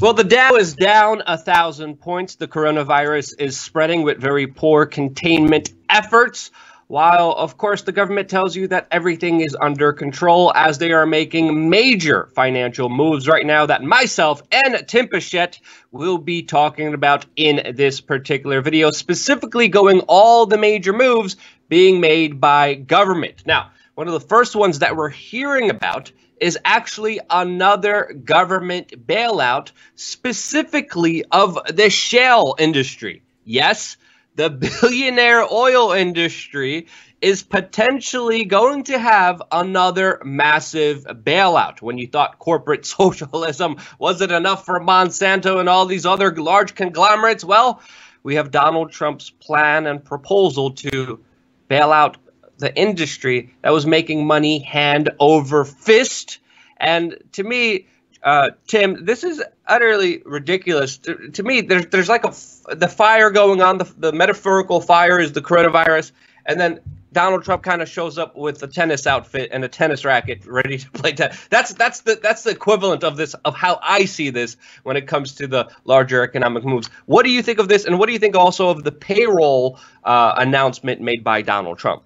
Well, the Dow is down a thousand points. The coronavirus is spreading with very poor containment efforts. While, of course, the government tells you that everything is under control as they are making major financial moves right now that myself and Tim Picciott will be talking about in this particular video, specifically going all the major moves being made by government. Now, one of the first ones that we're hearing about is actually another government bailout, specifically of the shale industry. Yes, the billionaire oil industry is potentially going to have another massive bailout. When you thought corporate socialism wasn't enough for Monsanto and all these other large conglomerates, well, we have Donald Trump's plan and proposal to bail out the industry that was making money hand over fist. And to me, uh, Tim, this is utterly ridiculous. To, to, me, there's there's like a the fire going on. The, the metaphorical fire is the coronavirus, and then Donald Trump kind of shows up with a tennis outfit and a tennis racket, ready to play tennis. That's that's the that's the equivalent of this of how I see this when it comes to the larger economic moves. What do you think of this, and what do you think also of the payroll uh, announcement made by Donald Trump?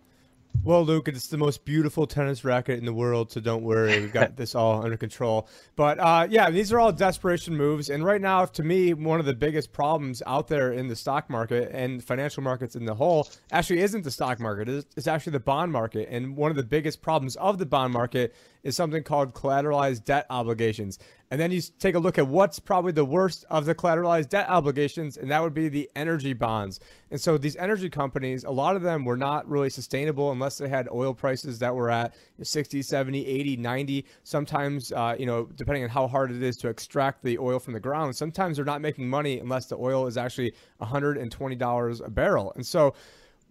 Well, Luke, it's the most beautiful tennis racket in the world, so don't worry. We've got this all under control. But uh, yeah, these are all desperation moves. And right now, to me, one of the biggest problems out there in the stock market and financial markets in the whole actually isn't the stock market, it's, it's actually the bond market. And one of the biggest problems of the bond market is something called collateralized debt obligations. And then you take a look at what's probably the worst of the collateralized debt obligations, and that would be the energy bonds. And so these energy companies, a lot of them were not really sustainable unless they had oil prices that were at 60, 70, 80, 90. Sometimes, uh, you know, depending on how hard it is to extract the oil from the ground, sometimes they're not making money unless the oil is actually $120 a barrel. And so,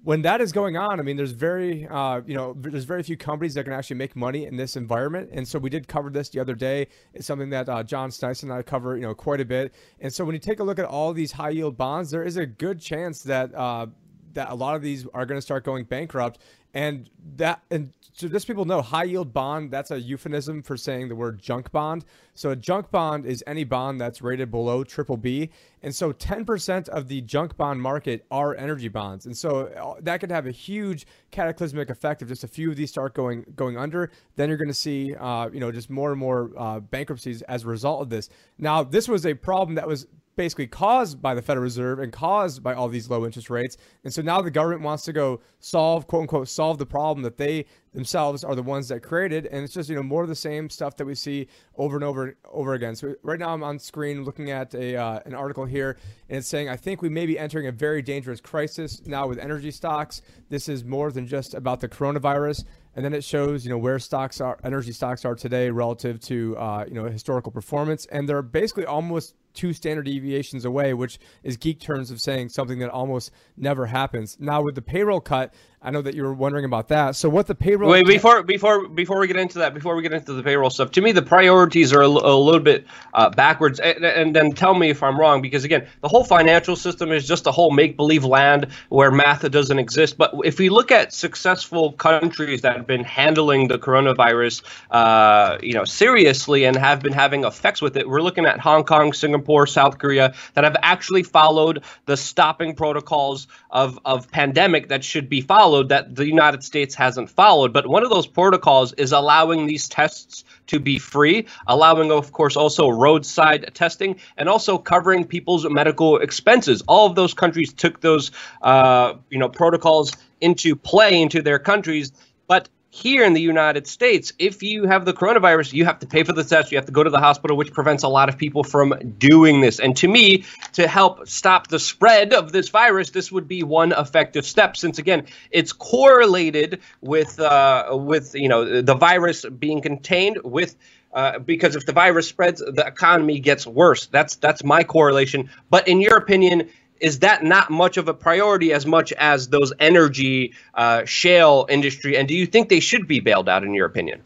when that is going on, I mean, there's very, uh, you know, there's very few companies that can actually make money in this environment. And so we did cover this the other day. It's something that uh, John Sneisen and I cover, you know, quite a bit. And so when you take a look at all these high yield bonds, there is a good chance that uh, that a lot of these are going to start going bankrupt. And that, and so just people know, high yield bond, that's a euphemism for saying the word junk bond. So a junk bond is any bond that's rated below triple B. And so 10% of the junk bond market are energy bonds. And so uh, that could have a huge cataclysmic effect if just a few of these start going going under. Then you're going to see, uh, you know, just more and more uh, bankruptcies as a result of this. Now, this was a problem that was basically caused by the Federal Reserve and caused by all these low interest rates. And so now the government wants to go solve, quote unquote, solve the problem that they themselves are the ones that created. And it's just, you know, more of the same stuff that we see over and over over again. So right now I'm on screen looking at a uh, an article here and it's saying, I think we may be entering a very dangerous crisis now with energy stocks. This is more than just about the coronavirus. And then it shows, you know, where stocks are, energy stocks are today relative to, uh, you know, historical performance. And they're basically almost two standard deviations away, which is geek terms of saying something that almost never happens. Now with the payroll cut, I know that you were wondering about that. So what the payroll? Wait, before before before we get into that, before we get into the payroll stuff, to me the priorities are a little bit uh, backwards. And, and, then tell me if I'm wrong, because again, the whole financial system is just a whole make believe land where math doesn't exist. But if we look at successful countries that have been handling the coronavirus, uh, you know, seriously and have been having effects with it, we're looking at Hong Kong, Singapore, South Korea that have actually followed the stopping protocols of of pandemic that should be followed followed that the United States hasn't followed. But one of those protocols is allowing these tests to be free, allowing, of course, also roadside testing and also covering people's medical expenses. All of those countries took those, uh, you know, protocols into play into their countries. But here in the United States, if you have the coronavirus, you have to pay for the test, you have to go to the hospital, which prevents a lot of people from doing this. And to me, to help stop the spread of this virus, this would be one effective step. Since again, it's correlated with uh, with you know the virus being contained with. Uh, because if the virus spreads, the economy gets worse. That's that's my correlation. But in your opinion, is that not much of a priority as much as those energy uh, shale industry? And do you think they should be bailed out, in your opinion?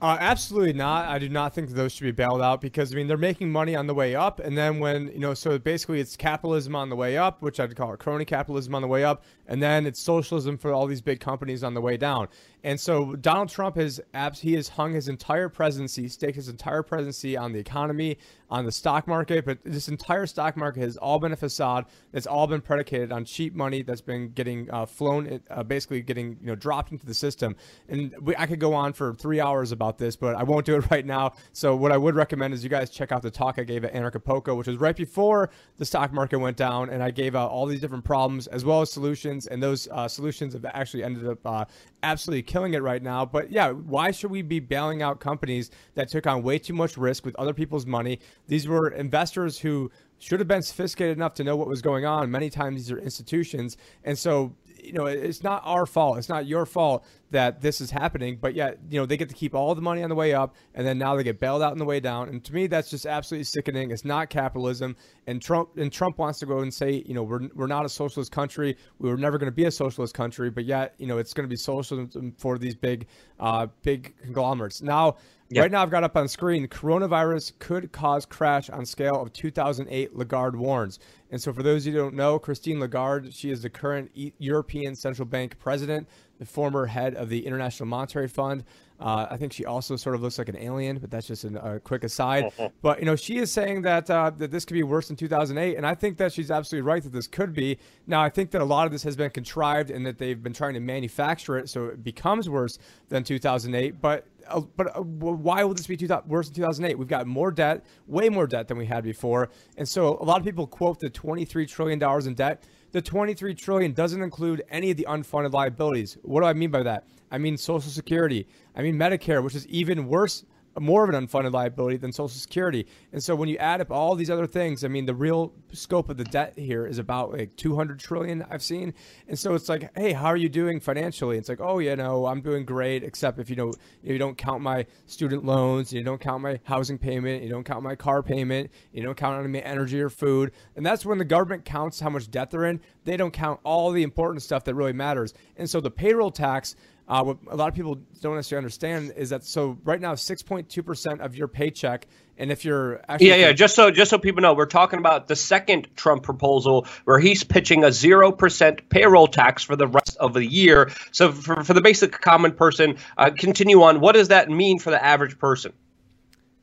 Uh, absolutely not. I do not think those should be bailed out because I mean they're making money on the way up, and then when you know, so basically it's capitalism on the way up, which I'd call crony capitalism on the way up, and then it's socialism for all these big companies on the way down. And so Donald Trump has he has hung his entire presidency, staked his entire presidency on the economy, on the stock market, but this entire stock market has all been a facade. That's all been predicated on cheap money that's been getting uh, flown, uh, basically getting you know dropped into the system. And we, I could go on for three hours about this, but I won't do it right now. So what I would recommend is you guys check out the talk I gave at Anarchapulco, which was right before the stock market went down, and I gave out all these different problems as well as solutions, and those uh, solutions have actually ended up uh, absolutely killing it right now. But yeah, why should we be bailing out companies that took on way too much risk with other people's money? These were investors who should have been sophisticated enough to know what was going on. Many times these are institutions. And so you know, it's not our fault. It's not your fault that this is happening. But yet, you know, they get to keep all the money on the way up, and then now they get bailed out on the way down. And to me, that's just absolutely sickening. It's not capitalism. And Trump and Trump wants to go and say, you know, we're we're not a socialist country. We were never going to be a socialist country. But yet, you know, it's going to be socialism for these big, uh, big conglomerates. Now. Yep. Right now, I've got up on screen coronavirus could cause crash on scale of 2008, Lagarde warns. And so, for those of you who don't know, Christine Lagarde, she is the current European Central Bank president, the former head of the International Monetary Fund. Uh, I think she also sort of looks like an alien, but that's just an, a quick aside. but, you know, she is saying that, uh, that this could be worse than 2008. And I think that she's absolutely right that this could be. Now, I think that a lot of this has been contrived and that they've been trying to manufacture it so it becomes worse than 2008. But uh, but uh, why will this be two, worse than 2008? We've got more debt, way more debt than we had before. And so a lot of people quote the 23 trillion dollars in debt. The 23 trillion doesn't include any of the unfunded liabilities. What do I mean by that? I mean Social Security. I mean Medicare, which is even worse more of an unfunded liability than Social Security. And so when you add up all these other things, I mean, the real scope of the debt here is about like 200 trillion I've seen. And so it's like, hey, how are you doing financially? It's like, oh, you know, I'm doing great, except if you know you don't count my student loans, you don't count my housing payment, you don't count my car payment, you don't count on my energy or food. And that's when the government counts how much debt they're in. They don't count all the important stuff that really matters. And so the payroll tax uh, what a lot of people don't necessarily understand is that so right now, six point two percent of your paycheck, and if you're actually yeah, yeah, just so just so people know, we're talking about the second Trump proposal where he's pitching a zero percent payroll tax for the rest of the year. So for for the basic common person, uh, continue on. What does that mean for the average person?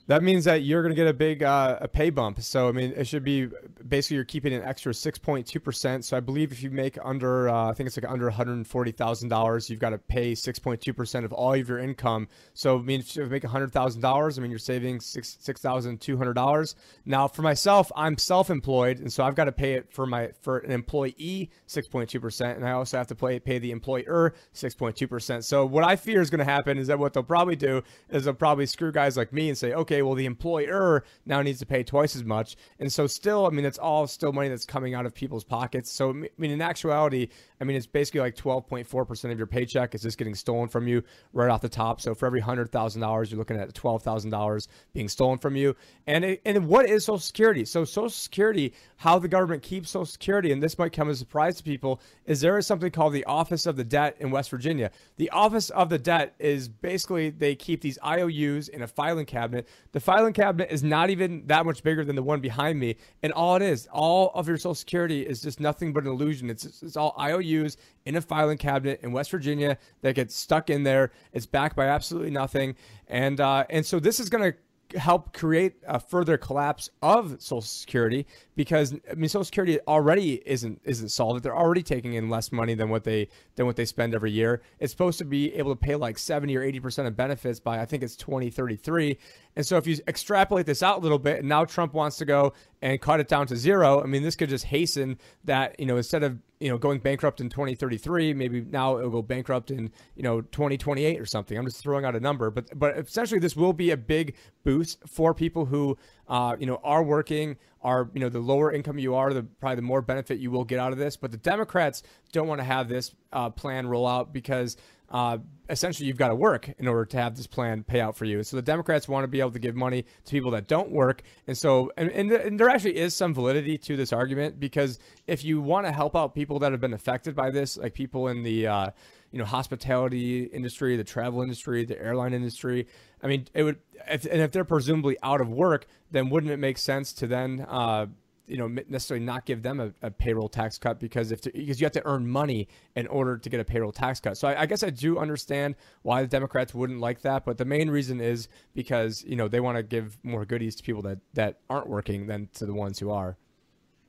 That means that you're going to get a big uh, a pay bump. So I mean, it should be basically you're keeping an extra 6.2 percent. So I believe if you make under, uh, I think it's like under 140 thousand dollars, you've got to pay 6.2 percent of all of your income. So I mean, if you make hundred thousand dollars, I mean, you're saving six six thousand two hundred dollars. Now for myself, I'm self-employed, and so I've got to pay it for my for an employee 6.2 percent, and I also have to pay pay the employer 6.2 percent. So what I fear is going to happen is that what they'll probably do is they'll probably screw guys like me and say, okay okay, well, the employer now needs to pay twice as much. And so, still, I mean, it's all still money that's coming out of people's pockets. So, I mean, in actuality, I mean, it's basically like 12.4% of your paycheck is just getting stolen from you right off the top. So, for every $100,000, you're looking at $12,000 being stolen from you. And, it, and what is Social Security? So, Social Security, how the government keeps Social Security, and this might come as a surprise to people, is there is something called the Office of the Debt in West Virginia. The Office of the Debt is basically they keep these IOUs in a filing cabinet the filing cabinet is not even that much bigger than the one behind me. And all it is, all of your Social Security is just nothing but an illusion. It's, it's all IOUs in a filing cabinet in West Virginia that gets stuck in there. It's backed by absolutely nothing. And, uh, and so this is going to help create a further collapse of Social Security because I mean Social Security already isn't isn't solvent. They're already taking in less money than what they than what they spend every year. It's supposed to be able to pay like 70 or 80 percent of benefits by I think it's 2033. And so if you extrapolate this out a little bit, and now Trump wants to go and cut it down to zero, I mean this could just hasten that you know instead of you know going bankrupt in 2033, maybe now it'll go bankrupt in you know 2028 or something. I'm just throwing out a number, but but essentially this will be a big boost for people who uh, you know are working are you know the lower income you are, the probably the more benefit you will get out of this. But the Democrats don't want to have this uh, plan roll out because uh, essentially you've got to work in order to have this plan pay out for you. So the Democrats want to be able to give money to people that don't work. And so, and, and, and there actually is some validity to this argument because if you want to help out people that have been affected by this, like people in the, uh, you know, hospitality industry, the travel industry, the airline industry. I mean, it would, if, and if they're presumably out of work, then wouldn't it make sense to then, uh, you know necessarily not give them a, a payroll tax cut because if because you have to earn money in order to get a payroll tax cut. So I, I, guess I do understand why the Democrats wouldn't like that, but the main reason is because you know they want to give more goodies to people that that aren't working than to the ones who are.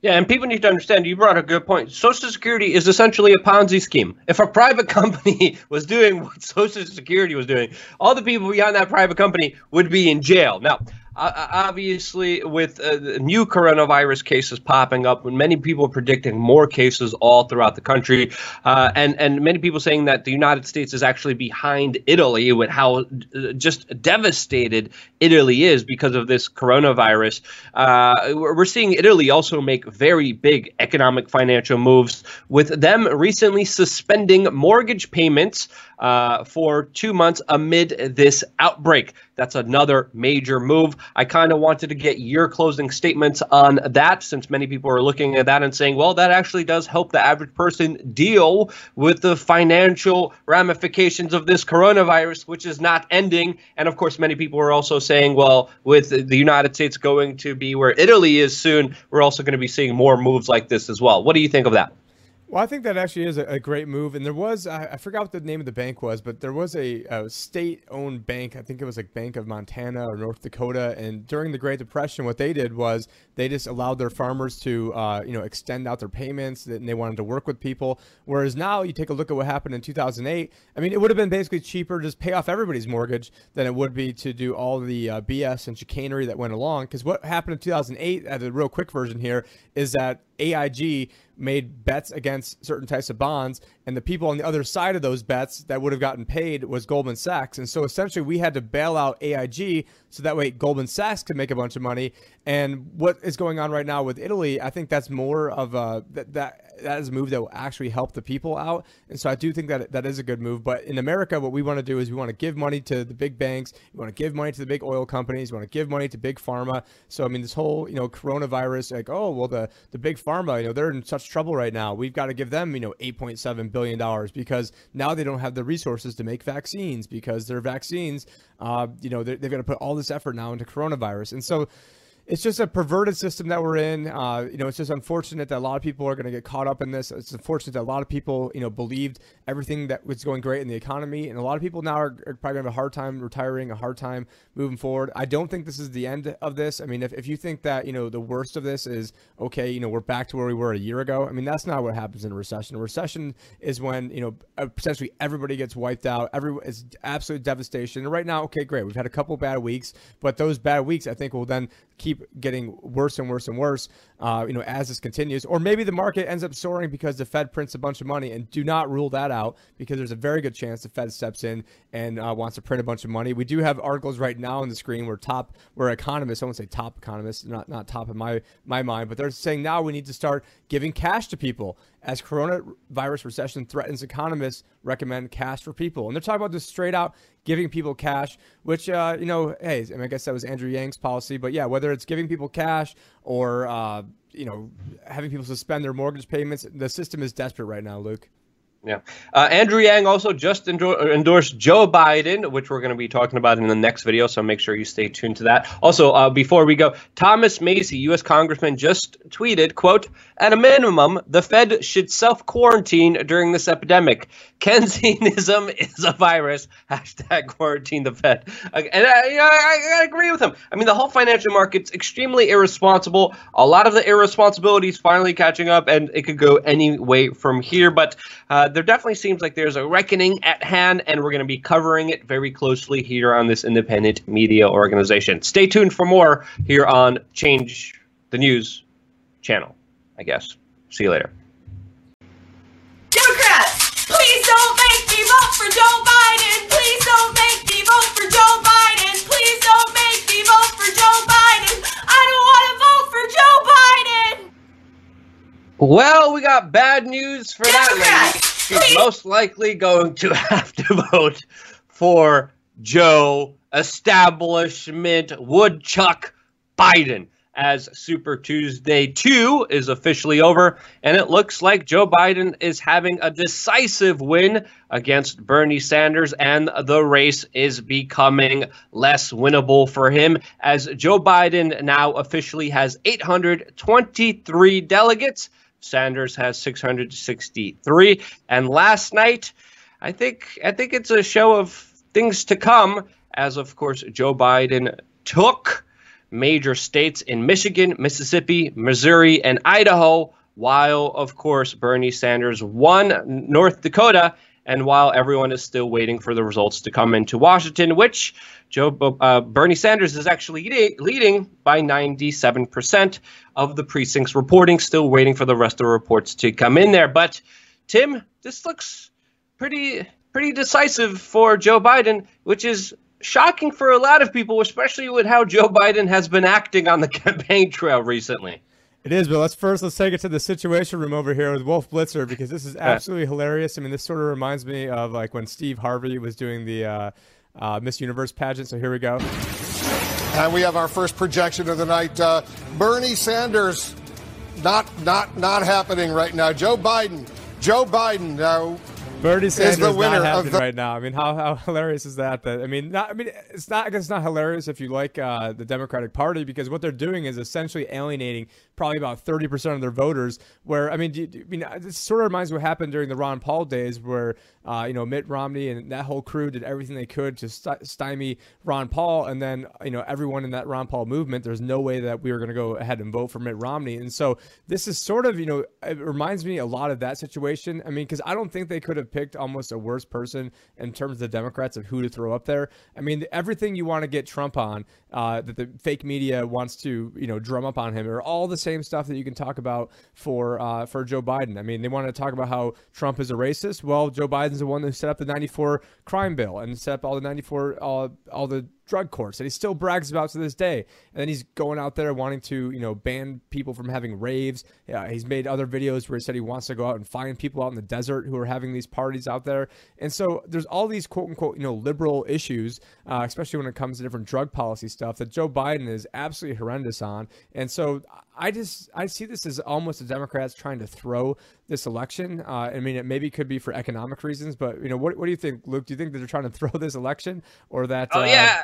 Yeah, and people need to understand. You brought a good point. Social Security is essentially a Ponzi scheme. If a private company was doing what Social Security was doing, all the people behind that private company would be in jail. Now, obviously, with uh, new coronavirus cases popping up, when many people are predicting more cases all throughout the country, uh, and and many people saying that the United States is actually behind Italy with how uh, just devastated Italy is because of this coronavirus. Uh, we're seeing Italy also make very big economic financial moves, with them recently suspending mortgage payments uh, for two months amid this outbreak. That's another major move. I kind of wanted to get your closing statements on that since many people are looking at that and saying, well, that actually does help the average person deal with the financial ramifications of this coronavirus, which is not ending. And of course, many people are also saying, well, with the United States going to be where Italy is soon, we're also going to be seeing more moves like this as well. What do you think of that? Well, I think that actually is a, great move. And there was, I, I, forgot what the name of the bank was, but there was a, a state owned bank. I think it was like Bank of Montana or North Dakota. And during the Great Depression, what they did was they just allowed their farmers to, uh, you know, extend out their payments and they wanted to work with people. Whereas now you take a look at what happened in 2008. I mean, it would have been basically cheaper to just pay off everybody's mortgage than it would be to do all the uh, BS and chicanery that went along. Because what happened in 2008, at a real quick version here, is that AIG made bets against certain types of bonds, and the people on the other side of those bets that would have gotten paid was Goldman Sachs. And so essentially, we had to bail out AIG so that way Goldman Sachs could make a bunch of money. And what is going on right now with Italy, I think that's more of a that that that is a move that will actually help the people out. And so I do think that that is a good move. But in America, what we want to do is we want to give money to the big banks, we want to give money to the big oil companies, we want to give money to big pharma. So I mean, this whole you know coronavirus, like oh well, the the big pharma, you know, they're in such trouble right now. We've got to give them you know 8.7 billion dollars because now they don't have the resources to make vaccines because their vaccines, uh, you know, they've got to put all this effort now into coronavirus, and so it's just a perverted system that we're in. Uh, you know, it's just unfortunate that a lot of people are going to get caught up in this. It's unfortunate that a lot of people, you know, believed everything that was going great in the economy, and a lot of people now are, are probably going to have a hard time retiring, a hard time moving forward. I don't think this is the end of this. I mean, if, if you think that you know the worst of this is okay, you know, we're back to where we were a year ago. I mean, that's not what happens in a recession. A recession is when you know essentially everybody gets wiped out. Every it's absolute devastation. And right now, okay, great, we've had a couple bad weeks, but those bad weeks I think will then keep getting worse and worse and worse, uh, you know, as this continues. Or maybe the market ends up soaring because the Fed prints a bunch of money, and do not rule that out because there's a very good chance the Fed steps in and uh, wants to print a bunch of money. We do have articles right now on the screen where top, where economists, I won't say top economists, not not top in my my mind, but they're saying now we need to start giving cash to people as coronavirus recession threatens. Economists recommend cash for people, and they're talking about just straight out giving people cash, which, uh, you know, hey, I, mean, I guess that was Andrew Yang's policy. But yeah, whether it's giving people cash or, uh, you know, having people suspend their mortgage payments, the system is desperate right now, Luke. Yeah. Uh, Andrew Yang also just endorsed Joe Biden, which we're going to be talking about in the next video. So make sure you stay tuned to that. Also, uh, before we go, Thomas Massie, U.S. Congressman, just tweeted, quote, at a minimum, the Fed should self-quarantine during this epidemic. Keynesianism is a virus. Hashtag quarantine the Fed. And I, I, I agree with him. I mean, the whole financial market's extremely irresponsible. A lot of the irresponsibility is finally catching up, and it could go any way from here. But uh, there definitely seems like there's a reckoning at hand, and we're going to be covering it very closely here on this independent media organization. Stay tuned for more here on Change the News channel, I guess. See you later. Democrats, please don't make me vote for Joe Biden. Please don't make me vote for Joe Biden. Please don't make me vote for Joe Biden. I don't want to vote for Joe Biden. Well, we got bad news for Democrats, that lady she's most likely going to have to vote for Joe Establishment Woodchuck Biden. as Super Tuesday 2 is officially over, and it looks like Joe Biden is having a decisive win against Bernie Sanders, and the race is becoming less winnable for him as Joe Biden now officially has 823 delegates. Sanders has 663. And last night, I think I think it's a show of things to come, as of course Joe Biden took major states in Michigan, Mississippi, Missouri, and Idaho, while, of course, Bernie Sanders won North Dakota, and while everyone is still waiting for the results to come into Washington, which Joe uh, Bernie Sanders is actually leading by 97% of the precincts reporting, still waiting for the rest of the reports to come in there. But Tim, this looks pretty pretty decisive for Joe Biden, which is shocking for a lot of people, especially with how Joe Biden has been acting on the campaign trail recently. It is, but let's first let's take it to the situation room over here with Wolf Blitzer because this is absolutely hilarious. I mean, this sort of reminds me of like when Steve Harvey was doing the uh, uh, Miss Universe pageant. So here we go. And we have our first projection of the night. Uh, Bernie Sanders, not not not happening right now. Joe Biden, Joe Biden. Bernie Sanders is the winner not happening the- right now. I mean, how, how hilarious is that? That I mean, not I mean, it's not I it's not hilarious if you like uh, the Democratic Party because what they're doing is essentially alienating probably about thirty percent of their voters. Where I mean, do, do, I mean, this sort of reminds me what happened during the Ron Paul days, where uh, you know Mitt Romney and that whole crew did everything they could to st- stymie Ron Paul, and then you know everyone in that Ron Paul movement. There's no way that we were going to go ahead and vote for Mitt Romney, and so this is sort of you know it reminds me a lot of that situation. I mean, because I don't think they could have picked almost a worse person in terms of the Democrats of who to throw up there. I mean, everything you want to get Trump on, uh, that the fake media wants to, you know, drum up on him, are all the same stuff that you can talk about for uh, for Joe Biden. I mean, they want to talk about how Trump is a racist. Well, Joe Biden's the one who set up the '94 crime bill and set up all the '94 all, uh, all the drug courts that he still brags about to this day. And then he's going out there wanting to, you know, ban people from having raves. Yeah, he's made other videos where he said he wants to go out and find people out in the desert who are having these parties out there. And so there's all these quote unquote, you know, liberal issues, uh, especially when it comes to different drug policy stuff that Joe Biden is absolutely horrendous on. And so I just I see this as almost the Democrats trying to throw this election. Uh, I mean, it maybe could be for economic reasons, but you know, what what do you think, Luke? Do you think that they're trying to throw this election, or that? Oh uh, yeah,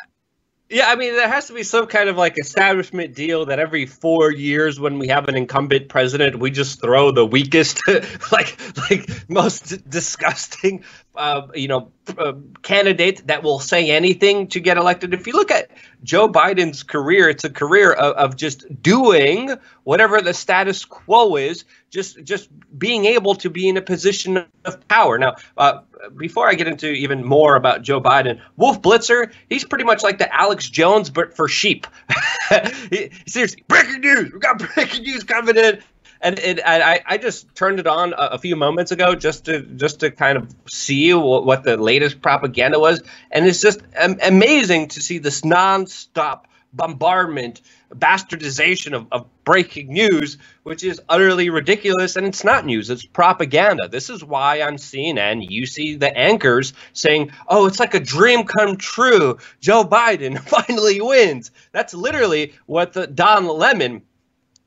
yeah, I mean, there has to be some kind of like establishment deal that every four years, when we have an incumbent president, we just throw the weakest, like, like most disgusting, uh, you know, uh, candidate that will say anything to get elected. If you look at Joe Biden's career, it's a career of, of just doing whatever the status quo is, just just being able to be in a position of power. Now, uh, before I get into even more about Joe Biden, Wolf Blitzer, he's pretty much like the Alex Jones, but for sheep. Seriously, breaking news! We got breaking news coming in. And, and I, I just turned it on a, a, few moments ago just to just to kind of see what, what the latest propaganda was, and it's just amazing to see this nonstop bombardment, bastardization of, of breaking news, which is utterly ridiculous. And it's not news, it's propaganda. This is why on CNN you see the anchors saying, oh, it's like a dream come true. Joe Biden finally wins. That's literally what the Don Lemon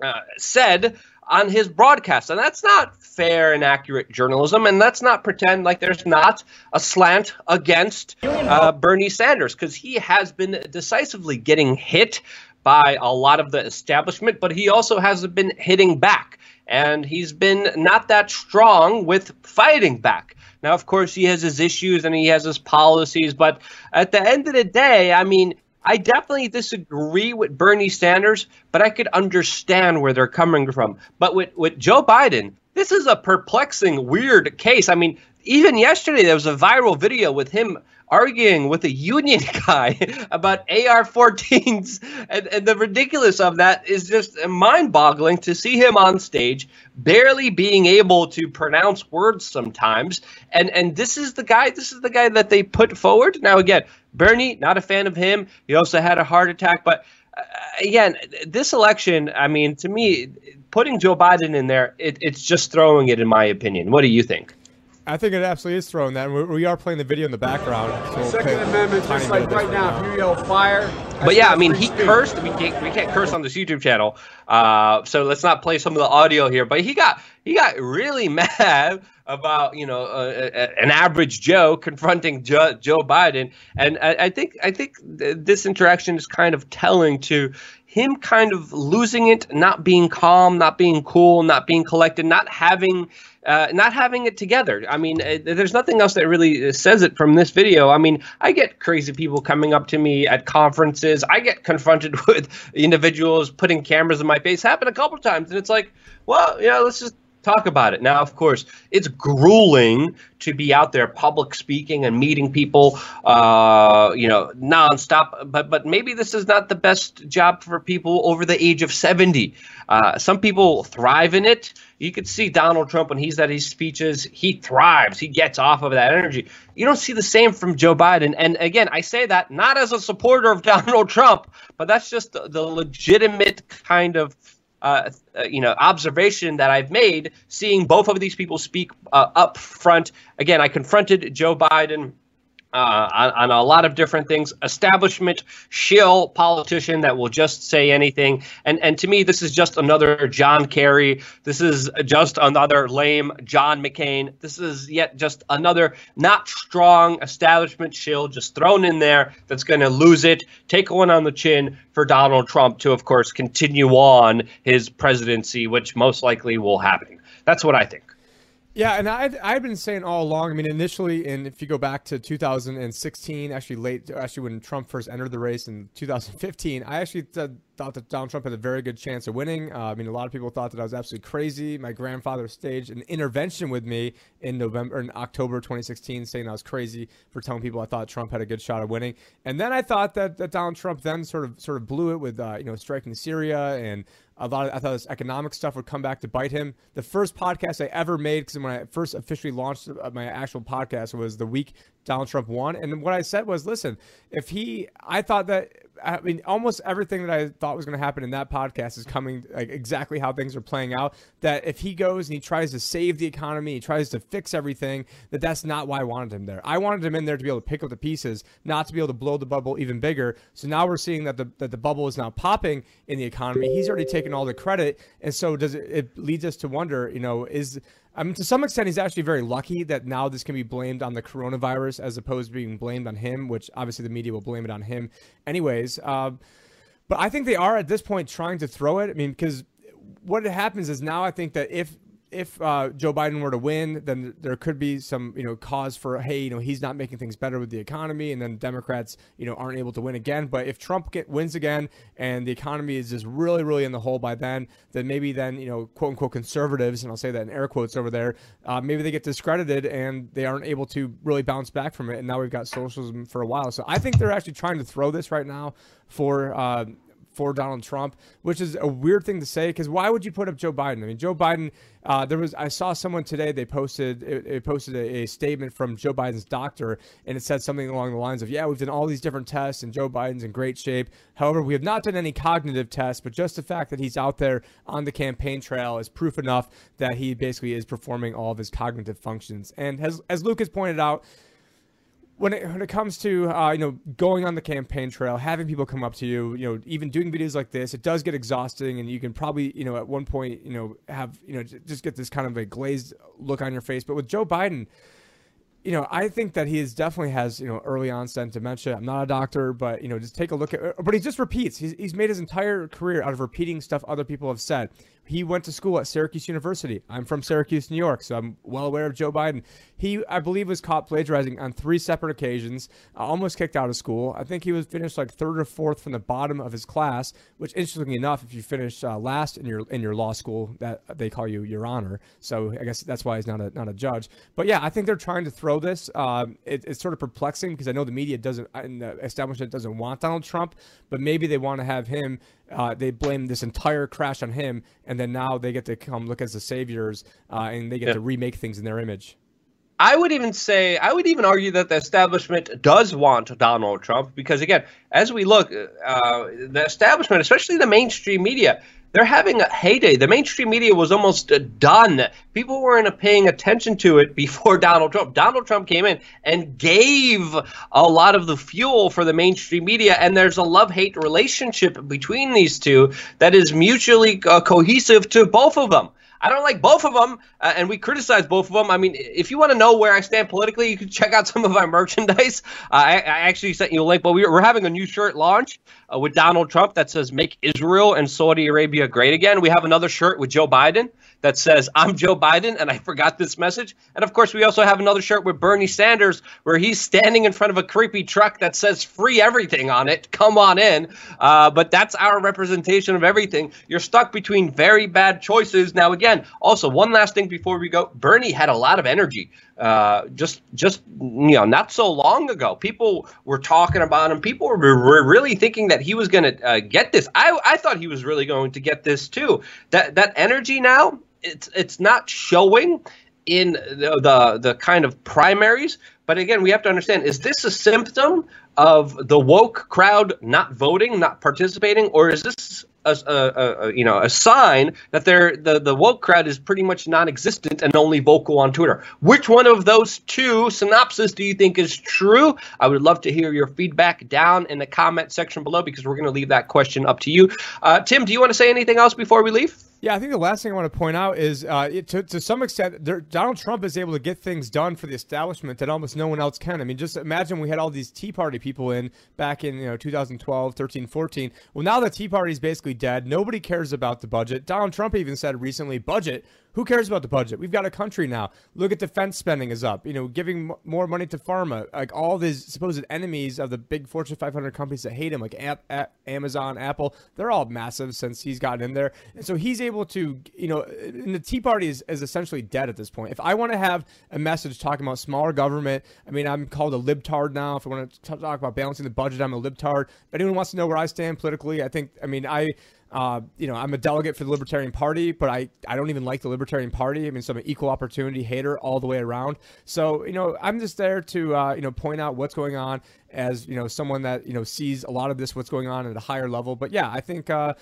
uh, said on his broadcast. And that's not fair and accurate journalism. And let's not pretend like there's not a slant against uh, Bernie Sanders because he has been decisively getting hit by a lot of the establishment, but he also has been hitting back. And he's been not that strong with fighting back. Now, of course, he has his issues and he has his policies, but at the end of the day, I mean, I definitely disagree with Bernie Sanders, but I could understand where they're coming from. But with, with Joe Biden, this is a perplexing, weird case. I mean, even yesterday there was a viral video with him arguing with a union guy about AR-14s, and, and the ridiculous of that is just mind-boggling to see him on stage, barely being able to pronounce words sometimes. And and this is the guy. This is the guy that they put forward. Now again, Bernie, not a fan of him. He also had a heart attack, but. Uh, again, this election, I mean, to me, putting Joe Biden in there, it, it's just throwing it, in my opinion. What do you think? I think it absolutely is throwing that. We, we are playing the video in the background. So we'll Second Amendment, just like right now, now. if you yell fire. But yeah, I mean, he speech. cursed. We can't we can't curse on this YouTube channel. Uh, so let's not play some of the audio here. But he got he got really mad about you know an average Joe confronting Joe, Joe Biden, and I, I think I think th- this interaction is kind of telling to him kind of losing it, not being calm, not being cool, not being collected, not having uh, not having it together. I mean, uh, there's nothing else that really uh, says it from this video. I mean, I get crazy people coming up to me at conferences. I get confronted with individuals putting cameras in my face. Happened a couple times, and it's like, well, you know, let's just talk about it. Now, of course, it's grueling to be out there public speaking and meeting people, uh, you know, nonstop. But but maybe this is not the best job for people over the age of 70. Uh, some people thrive in it. You could see Donald Trump when he's at his speeches, he thrives. He gets off of that energy. You don't see the same from Joe Biden. And again, I say that not as a supporter of Donald Trump, but that's just the, the legitimate kind of uh, uh, you know observation that I've made seeing both of these people speak uh, up front. Again, I confronted Joe Biden. Uh, on, on a lot of different things, establishment shill politician that will just say anything, and and to me, this is just another John Kerry. This is just another lame John McCain. This is yet just another not strong establishment shill just thrown in there that's going to lose it, take one on the chin for Donald Trump to, of course, continue on his presidency, which most likely will happen. That's what I think. Yeah, and I've, I've been saying all along. I mean, initially, and if you go back to 2016, actually late, actually when Trump first entered the race in 2015, I actually th- thought that Donald Trump had a very good chance of winning. Uh, I mean, a lot of people thought that I was absolutely crazy. My grandfather staged an intervention with me in November, in October 2016, saying I was crazy for telling people I thought Trump had a good shot of winning. And then I thought that, that Donald Trump then sort of sort of blew it with uh, you know striking Syria and a lot. Of, I thought this economic stuff would come back to bite him. The first podcast I ever made, because when I first officially launched uh, my actual podcast, was the week Donald Trump won. And what I said was, listen, if he, I thought that. I mean, almost everything that I thought was going to happen in that podcast is coming like exactly how things are playing out. That if he goes and he tries to save the economy, he tries to fix everything, that that's not why I wanted him there. I wanted him in there to be able to pick up the pieces, not to be able to blow the bubble even bigger. So now we're seeing that the that the bubble is now popping in the economy. He's already taken all the credit, and so does it, it leads us to wonder, you know, is I mean, to some extent, he's actually very lucky that now this can be blamed on the coronavirus as opposed to being blamed on him, which obviously the media will blame it on him, anyways. Um, but I think they are at this point trying to throw it. I mean, because what happens is now I think that if if uh, Joe Biden were to win, then there could be some, you know, cause for hey, you know, he's not making things better with the economy, and then Democrats, you know, aren't able to win again. But if Trump get, wins again and the economy is just really, really in the hole by then, then maybe then you know, quote unquote conservatives, and I'll say that in air quotes over there, uh, maybe they get discredited and they aren't able to really bounce back from it. And now we've got socialism for a while. So I think they're actually trying to throw this right now for. Uh, for Donald Trump, which is a weird thing to say because why would you put up Joe Biden? I mean, Joe Biden. Uh, there was I saw someone today. They posted it, it posted a, a, statement from Joe Biden's doctor, and it said something along the lines of, "Yeah, we've done all these different tests, and Joe Biden's in great shape. However, we have not done any cognitive tests, but just the fact that he's out there on the campaign trail is proof enough that he basically is performing all of his cognitive functions." And as as Luke has pointed out when it when it comes to uh, you know going on the campaign trail, having people come up to you, you know, even doing videos like this, it does get exhausting, and you can probably you know at one point you know have you know just get this kind of a glazed look on your face. But with Joe Biden, you know, I think that he is definitely has you know early onset dementia. I'm not a doctor, but you know, just take a look at. But he just repeats. He's he's made his entire career out of repeating stuff other people have said. He went to school at Syracuse University. I'm from Syracuse, New York, so I'm well aware of Joe Biden. He, I believe, was caught plagiarizing on three separate occasions. Uh, almost kicked out of school. I think he was finished like third or fourth from the bottom of his class. Which, interestingly enough, if you finish uh, last in your in your law school, that they call you your honor. So I guess that's why he's not a not a judge. But yeah, I think they're trying to throw this. Um, it, it's sort of perplexing because I know the media doesn't and the establishment doesn't want Donald Trump, but maybe they want to have him. Uh, they blame this entire crash on him, and then now they get to come look as the saviors, uh, and they get Yeah. to remake things in their image. I would even say, I would even argue that the establishment does want Donald Trump because, again, as we look, uh, the establishment, especially the mainstream media, they're having a heyday. The mainstream media was almost uh, done. People weren't paying attention to it before Donald Trump. Donald Trump came in and gave a lot of the fuel for the mainstream media, and there's a love hate relationship between these two that is mutually uh, cohesive to both of them. I don't like both of them, uh, and we criticize both of them. I mean, if you want to know where I stand politically, you can check out some of our merchandise. Uh, I, I, actually sent you a link, but we, are having a new shirt launch uh, with Donald Trump that says "Make Israel and Saudi Arabia Great Again." We have another shirt with Joe Biden that says "I'm Joe Biden" and I forgot this message. And of course, we also have another shirt with Bernie Sanders where he's standing in front of a creepy truck that says "Free Everything" on it. Come on in. Uh, but that's our representation of everything. You're stuck between very bad choices. Now, again, also one last thing before we go. Bernie had a lot of energy uh, just just you know not so long ago. People were talking about him. People were, were really thinking that he was going to uh, get this. I I thought he was really going to get this too. That that energy now it's it's not showing in the, the the kind of primaries. But again, we have to understand: is this a symptom of the woke crowd not voting, not participating, or is this a, a, a, you know a sign that they're the the woke crowd is pretty much non-existent and only vocal on Twitter. Which one of those two synopses do you think is true? I would love to hear your feedback down in the comment section below because we're going to leave that question up to you. Uh, Tim, do you want to say anything else before we leave? Yeah, I think the last thing I want to point out is uh, it, to, to some extent, there, Donald Trump is able to get things done for the establishment that almost no one else can. I mean, just imagine we had all these Tea Party people in back in you know 2012, 13, 14. Well, now the Tea Party is basically dead. Nobody cares about the budget. Donald Trump even said recently, budget who cares about the budget? We've got a country now. Look at defense spending is up. You know, giving m- more money to pharma. Like all these supposed enemies of the big Fortune 500 companies that hate him, like A- Amazon, Apple, they're all massive since he's gotten in there. And so he's able to, you know, and the Tea Party is, is essentially dead at this point. If I want to have a message talking about smaller government, I mean, I'm called a libtard now. If I want to talk about balancing the budget, I'm a libtard. If anyone wants to know where I stand politically, I think, I mean, I uh, you know, I'm a delegate for the Libertarian Party, but I, I don't even like the Libertarian Party. I mean, so I'm an equal opportunity hater all the way around. So, you know, I'm just there to, uh, you know, point out what's going on as, you know, someone that, you know, sees a lot of this, what's going on at a higher level. But yeah, I think, uh,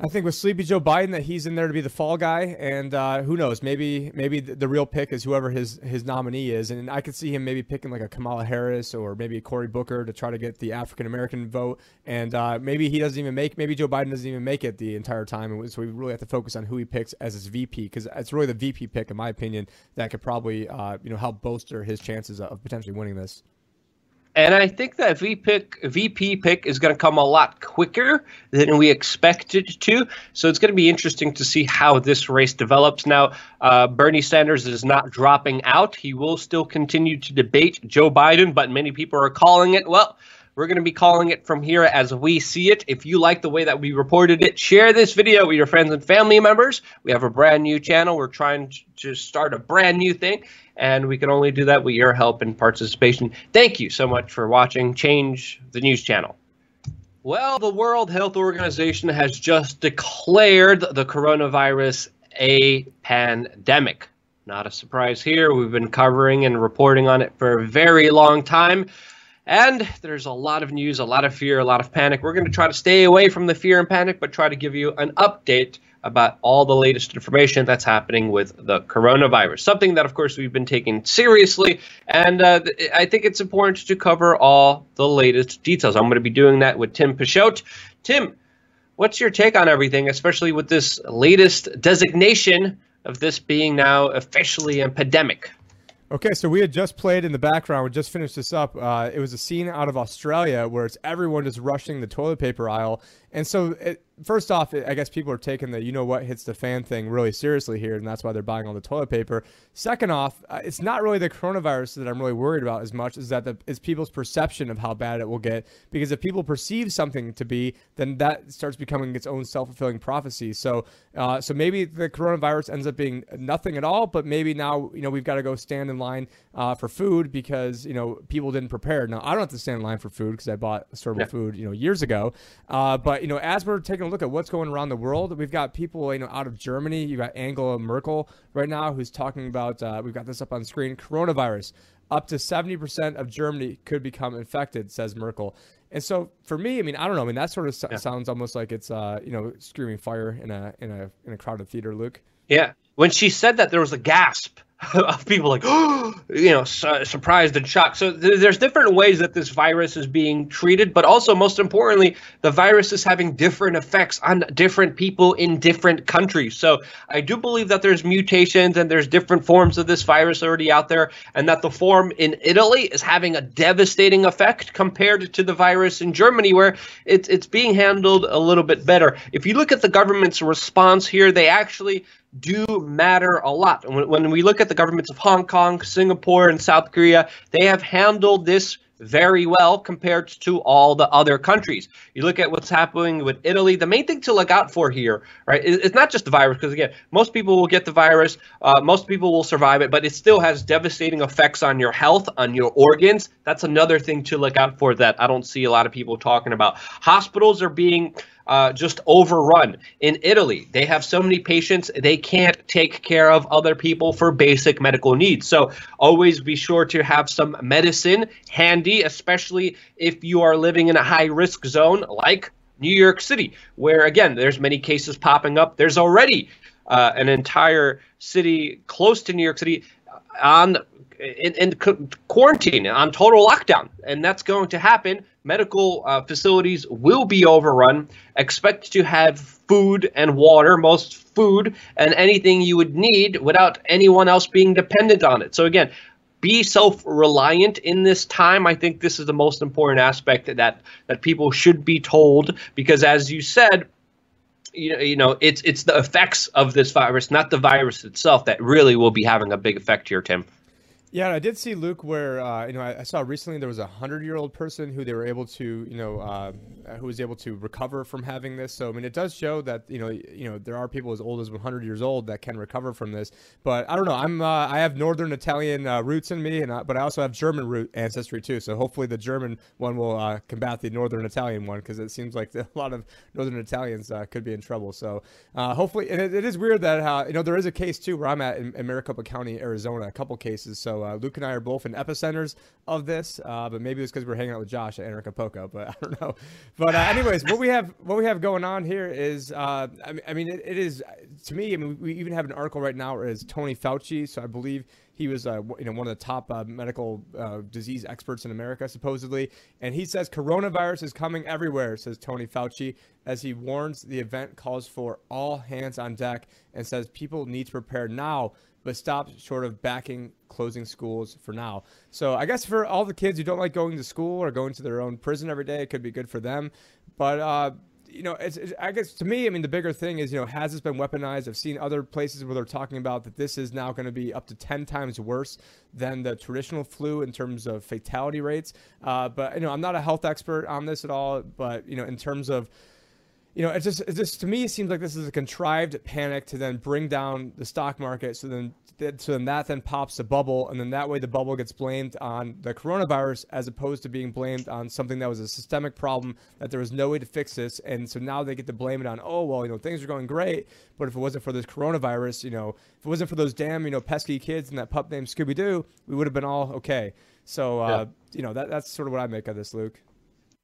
I think with Sleepy Joe Biden that he's in there to be the fall guy, and uh, who knows? Maybe maybe the, real pick is whoever his his nominee is, and I could see him maybe picking like a Kamala Harris or maybe a Cory Booker to try to get the African American vote, and uh, maybe he doesn't even make maybe Joe Biden doesn't even make it the entire time, and so we really have to focus on who he picks as his VP because it's really the VP pick, in my opinion, that could probably uh, you know help bolster his chances of potentially winning this. And I think that VP pick, VP pick is going to come a lot quicker than we expected to. So it's going to be interesting to see how this race develops. Now, uh, Bernie Sanders is not dropping out. He will still continue to debate Joe Biden, but many people are calling it, well, we're going to be calling it from here as we see it. If you like the way that we reported it, share this video with your friends and family members. We have a brand new channel. We're trying to start a brand new thing, and we can only do that with your help and participation. Thank you so much for watching Change the News channel. Well, the World Health Organization has just declared the coronavirus a pandemic. Not a surprise here. We've been covering and reporting on it for a very long time. And there's a lot of news, a lot of fear, a lot of panic. We're going to try to stay away from the fear and panic, but try to give you an update about all the latest information that's happening with the coronavirus. Something that, of course, we've been taking seriously. And uh, I think it's important to cover all the latest details. I'm going to be doing that with Tim Picciott. Tim, what's your take on everything, especially with this latest designation of this being now officially a pandemic? Okay, so we had just played in the background. We just finished this up. Uh, it was a scene out of Australia where it's everyone just rushing the toilet paper aisle, and so it, first off, I guess people are taking the you know what hits the fan thing really seriously here, and that's why they're buying all the toilet paper. Second off, uh, it's not really the coronavirus that I'm really worried about as much as that the, is people's perception of how bad it will get. Because if people perceive something to be, then that starts becoming its own self fulfilling prophecy. So, uh, so maybe the coronavirus ends up being nothing at all, but maybe now you know we've got to go stand in line uh, for food because you know people didn't prepare. Now I don't have to stand in line for food because I bought storable yeah. food you know years ago, uh, but you know as we're taking look at what's going around the world, we've got people you know out of Germany. You got Angela Merkel right now who's talking about. Uh, we've got this up on screen. Coronavirus. Up to 70% of Germany could become infected, says Merkel. And so for me, I mean, I don't know. I mean, that sort of so- Yeah. sounds almost like it's uh, you know, screaming fire in a in a in a crowded theater, Luke. Yeah. When she said that, there was a gasp of people like, you know, su- surprised and shocked. So th- there's different ways that this virus is being treated, but also, most importantly, the virus is having different effects on different people in different countries. So I do believe that there's mutations and there's different forms of this virus already out there, and that the form in Italy is having a devastating effect compared to the virus in Germany, where it's it's being handled a little bit better. If you look at the government's response here, they actually do matter a lot. When, when we look at the governments of Hong Kong, Singapore, and South Korea, they have handled this very well compared to all the other countries. You look at what's happening with Italy. The main thing to look out for here, right, is it's not just the virus, because again, most people will get the virus, uh, most people will survive it, but it still has devastating effects on your health, on your organs. That's another thing to look out for that I don't see a lot of people talking about. Hospitals are being uh, just overrun. In Italy, they have so many patients, they can't take care of other people for basic medical needs. So always be sure to have some medicine handy, especially if you are living in a high risk zone like New York City, where again, there's many cases popping up. There's already uh, an entire city close to New York City on in, in quarantine on total lockdown and that's going to happen medical uh, facilities will be overrun. Expect to have food and water most food and anything you would need without anyone else being dependent on it. So again be self-reliant in this time. I think this is the most important aspect that that people should be told because as you said you you know it's it's the effects of this virus not the virus itself that really will be having a big effect here tim Yeah, I did see Luke where uh, you know I, I saw recently there was a hundred year old person who they were able to you know uh, who was able to recover from having this. So I mean, it does show that you know you know there are people as old as 100 years old that can recover from this. But I don't know. I'm uh, I have Northern Italian uh, roots in me, and I, but I also have German root ancestry too. So hopefully the German one will uh, combat the Northern Italian one because it seems like a lot of Northern Italians uh, could be in trouble. So hopefully, and it, it is weird that you know there is a case too where I'm at in, in Maricopa County, Arizona, a couple cases. So uh, Luke and I are both in epicenters of this, uh, but maybe it's because we're hanging out with Josh at Anarchapulco, but I don't know. But uh, anyways, what we have what we have going on here is, uh, I mean, I mean it, it is to me. I mean, we even have an article right now where it's Tony Fauci. So I believe he was, uh, you know, one of the top uh, medical uh, disease experts in America, supposedly, and he says coronavirus is coming everywhere. Says Tony Fauci as he warns the event calls for all hands on deck and says people need to prepare now but stop short of backing closing schools for now. So I guess for all the kids who don't like going to school or going to their own prison every day, it could be good for them. But uh, you know, it's, it's, I guess to me, I mean, the bigger thing is, you know, has this been weaponized? I've seen other places where they're talking about that this is now going to be up to 10 times worse than the traditional flu in terms of fatality rates. Uh, but, you know, I'm not a health expert on this at all, but, you know, in terms of, you know, it's just, it's just to me, it seems like this is a contrived panic to then bring down the stock market. So then, so then that then pops the bubble, and then that way the bubble gets blamed on the coronavirus as opposed to being blamed on something that was a systemic problem that there was no way to fix this. And so now they get to blame it on, oh well, you know, things are going great, but if it wasn't for this coronavirus, you know, if it wasn't for those damn, you know, pesky kids and that pup named Scooby Doo, we would have been all okay. So, uh, Yeah. you know, that that's sort of what I make of this, Luke.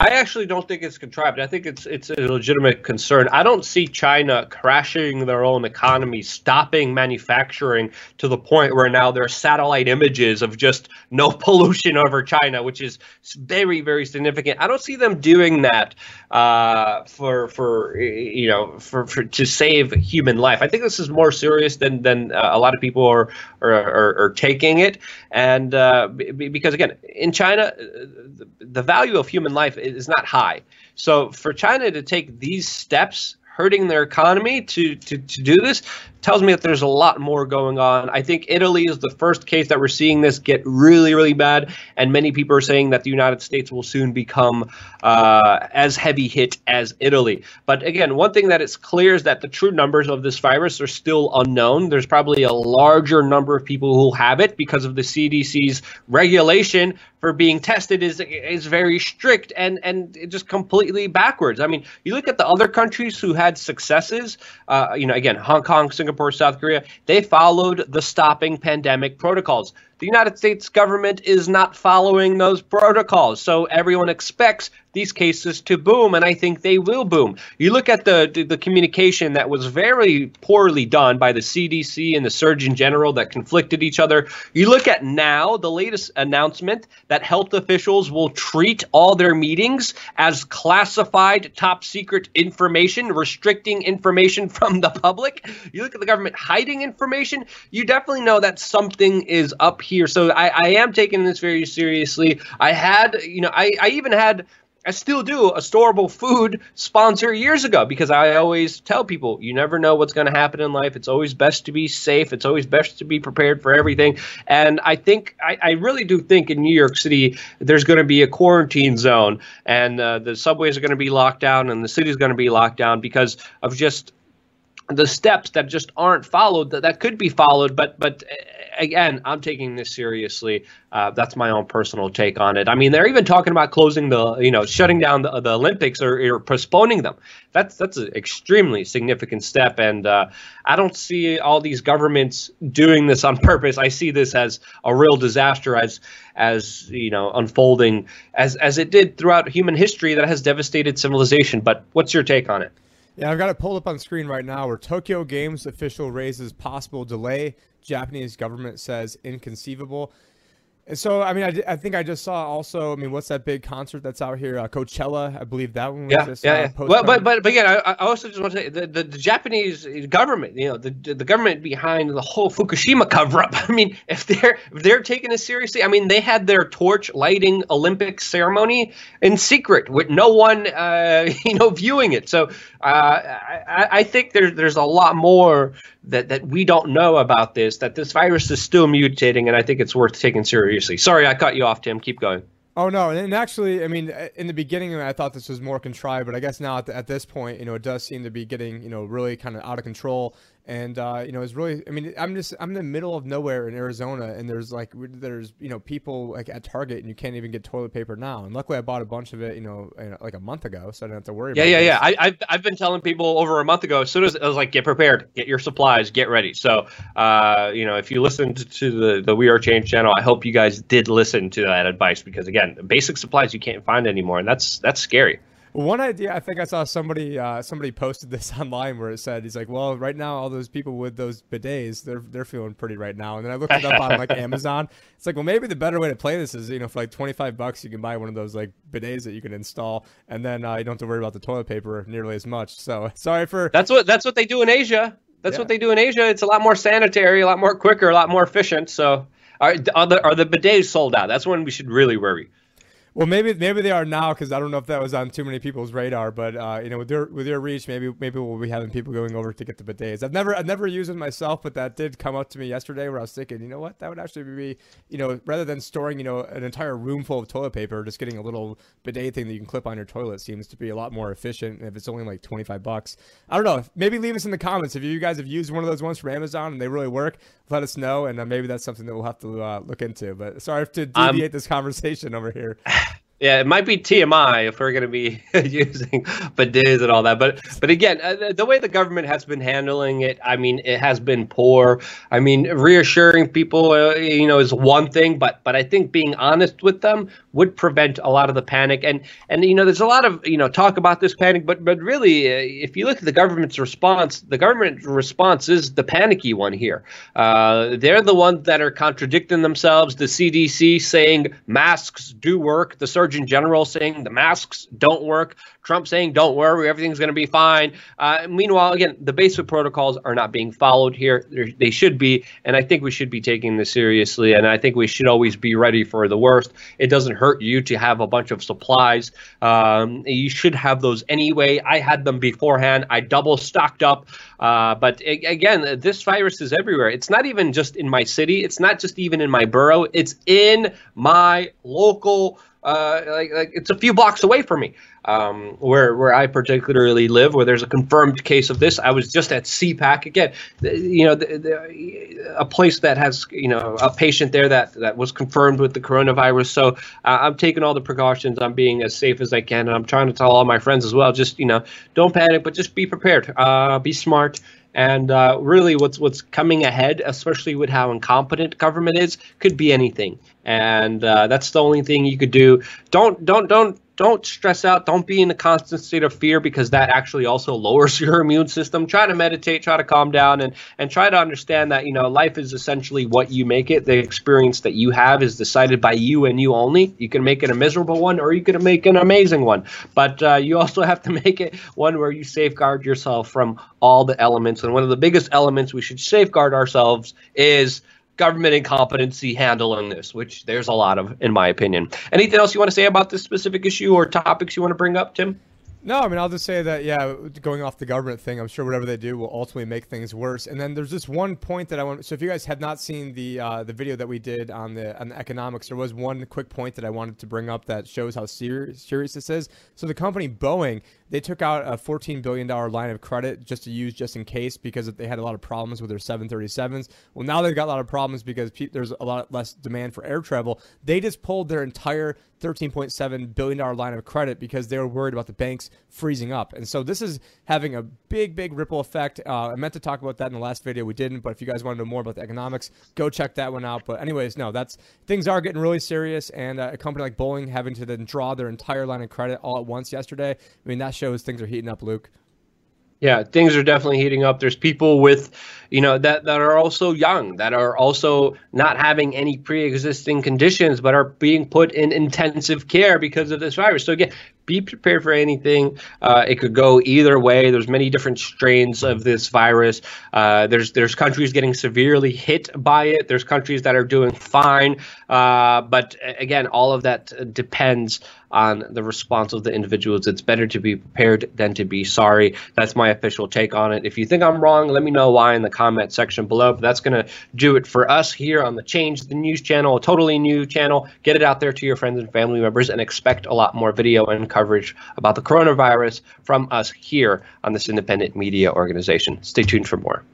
I actually don't think it's contrived. I think it's it's a legitimate concern. I don't see China crashing their own economy, stopping manufacturing to the point where now there are satellite images of just no pollution over China, which is very very significant. I don't see them doing that uh, for for you know for, for to save human life. I think this is more serious than than uh, a lot of people are are, are, are taking it, and uh, because again in China, uh, the, the value of human life is not high. So for China to take these steps, hurting their economy to, to, to do this, tells me that there's a lot more going on. I think Italy is the first case that we're seeing this get really, really bad, and many people are saying that the United States will soon become uh, as heavy hit as Italy. But again, one thing that is clear is that the true numbers of this virus are still unknown. There's probably a larger number of people who have it because of the CDC's regulation for being tested is is very strict and and just completely backwards. I mean, you look at the other countries who had successes. Uh, you know, again, Hong Kong, Singapore, South Korea. They followed the stopping pandemic protocols. The United States government is not following those protocols. So everyone expects these cases to boom, and I think they will boom. You look at the, the, communication that was very poorly done by the CDC and the Surgeon General that conflicted each other. You look at now the latest announcement that health officials will treat all their meetings as classified top secret information, restricting information from the public. You look at the government hiding information. You definitely know that something is up here. So I, I am taking this very seriously. I had, you know, I, I even had I still do a storable food sponsor years ago because I always tell people you never know what's going to happen in life. It's always best to be safe. It's always best to be prepared for everything. And I think, I, I really do think in New York City, there's going to be a quarantine zone and uh, the subways are going to be locked down and the city is going to be locked down because of just the steps that just aren't followed that, that could be followed but but again i'm taking this seriously. Uh, that's my own personal take on it. I mean they're even talking about closing the you know shutting down the, the olympics or, or postponing them. That's that's an extremely significant step and uh, i don't see all these governments doing this on purpose. I see this as a real disaster as as you know unfolding as as it did throughout human history that has devastated civilization. But what's your take on it Yeah, I've got it pulled up on screen right now where Tokyo Games official raises possible delay. Japanese government says inconceivable. And so, I mean, I, I think I just saw also, I mean, what's that big concert that's out here? Uh, Coachella, I believe that one was Yeah, just yeah, uh, yeah. Well, but but but again, I, I also just want to say the, the, the Japanese government, you know, the the government behind the whole Fukushima cover up. I mean, if they're if they're taking this seriously, I mean, they had their torch lighting Olympic ceremony in secret with no one, uh, you know, viewing it. So uh, I, I- think there's there's a lot more that that we don't know about this. That this virus is still mutating, and I think it's worth taking seriously. Sorry, I cut you off, Tim. Keep going. Oh no, and, and actually, I mean, uh, in the beginning, I thought this was more contrived, but I guess now at, the, at this point, you know, it does seem to be getting, you know, really kind of out of control. And uh, you know, it's really, I mean, I'm just, I'm in the middle of nowhere in Arizona, and there's like, there's, you know, people like at Target, and you can't even get toilet paper now. And luckily, I bought a bunch of it, you know, like a month ago, so I don't have to worry. Yeah, about yeah, yeah. I, I've, I've been telling people over a month ago. As soon as I was like, get prepared, get your supplies, get ready. So, uh, you know, if you listened to the the We Are Change channel, I hope you guys did listen to that advice because again, basic supplies you can't find anymore, and that's that's scary. One idea I think I saw somebody uh, somebody posted this online where it said he's like, well, right now all those people with those bidets they're they're feeling pretty right now. And then I looked it up on like Amazon. It's like, well, maybe the better way to play this is you know for like twenty five bucks you can buy one of those like bidets that you can install, and then uh, you don't have to worry about the toilet paper nearly as much. So sorry for That's what that's what they do in Asia. That's Yeah. what they do in Asia. It's a lot more sanitary, a lot more quicker, a lot more efficient. So, are, are the are the bidets sold out? That's when we should really worry. Well, maybe maybe they are now because I don't know if that was on too many people's radar. But uh, you know, with your with your reach, maybe maybe we'll be having people going over to get the bidets. I've never I've never used it myself, but that did come up to me yesterday where I was thinking, you know what, that would actually be, you know, rather than storing you know an entire room full of toilet paper, just getting a little bidet thing that you can clip on your toilet seems to be a lot more efficient. And if it's only like twenty five bucks, I don't know. Maybe leave us in the comments if you guys have used one of those ones from Amazon and they really work. Let us know, and uh, maybe that's something that we'll have to uh, look into. But sorry to Um, deviate this conversation over here. Yeah, it might be TMI if we're going to be using bidets and all that. But but again, uh, the- way the government has been handling it, I mean, it has been poor. I mean, reassuring people, uh, you know, is one thing, but but I think being honest with them would prevent a lot of the panic. And and you know, there's a lot of you know talk about this panic, but but really, uh, if you look at the government's response, the government response is the panicky one here. Uh, they're the ones that are contradicting themselves. The CDC saying masks do work. The Surgeon General saying the masks don't work. Trump saying don't worry, everything's going to be fine. Uh, meanwhile, again, the basic protocols are not being followed here. They're, they should be, and I think we should be taking this seriously. And I think we should always be ready for the worst. It doesn't hurt you to have a bunch of supplies. Um, you should have those anyway. I had them beforehand. I double stocked up. Uh, but again, this virus is everywhere. It's not even just in my city. It's not just even in my borough. It's in my local. Uh, like, like it's a few blocks away from me, um, where where I particularly live, where there's a confirmed case of this. I was just at CPAC again, you know, the, the, a place that has you know a patient there that that was confirmed with the coronavirus. So uh, I'm taking all the precautions. I'm being as safe as I can, and I'm trying to tell all my friends as well. Just you know, don't panic, but just be prepared. Uh, be smart And uh, really, what's what's coming ahead, especially with how incompetent government is, could be anything. And uh, that's the only thing you could do. Don't don't don't don't stress out. Don't be in a constant state of fear because that actually also lowers your immune system. Try to meditate, try to calm down, and and try to understand that you know life is essentially what you make it. The experience that you have is decided by you and you only. You can make it a miserable one, or you can make an amazing one. But uh, you also have to make it one where you safeguard yourself from all the elements. And one of the biggest elements we should safeguard ourselves is government incompetency handling this, which there's a lot of, in my opinion. Anything else you want to say about this specific issue or topics you want to bring up, Tim? No, I mean, I'll just say that, yeah, going off the government thing, I'm sure whatever they do will ultimately make things worse. And then there's this one point that I want. So if you guys have not seen the uh, the video that we did on the on the economics, there was one quick point that I wanted to bring up that shows how serious serious this is. So the company Boeing, they took out a 14 billion dollar line of credit just to use just in case because they had a lot of problems with their 737s. Well, now they've got a lot of problems because pe- there's a lot less demand for air travel. They just pulled their entire 13.7 billion dollar line of credit because they were worried about the banks freezing up. And so this is having a big, big ripple effect. Uh, I meant to talk about that in the last video, we didn't. But if you guys want to know more about the economics, go check that one out. But anyways, no, that's things are getting really serious, and uh, a company like Boeing having to then draw their entire line of credit all at once yesterday. I mean, that shows things are heating up, Luke. Yeah, things are definitely heating up. There's people with, you know, that, that are also young, that are also not having any pre existing conditions, but are being put in intensive care because of this virus. So, again, be prepared for anything. Uh, it could go either way. There's many different strains of this virus. Uh, there's there's countries getting severely hit by it. There's countries that are doing fine. Uh, but again, all of that depends on the response of the individuals. It's better to be prepared than to be sorry. That's my official take on it. If you think I'm wrong, let me know why in the comment section below. But that's going to do it for us here on the Change the News channel, a totally new channel. Get it out there to your friends and family members and expect a lot more video and coverage about the coronavirus from us here on this independent media organization. Stay tuned for more.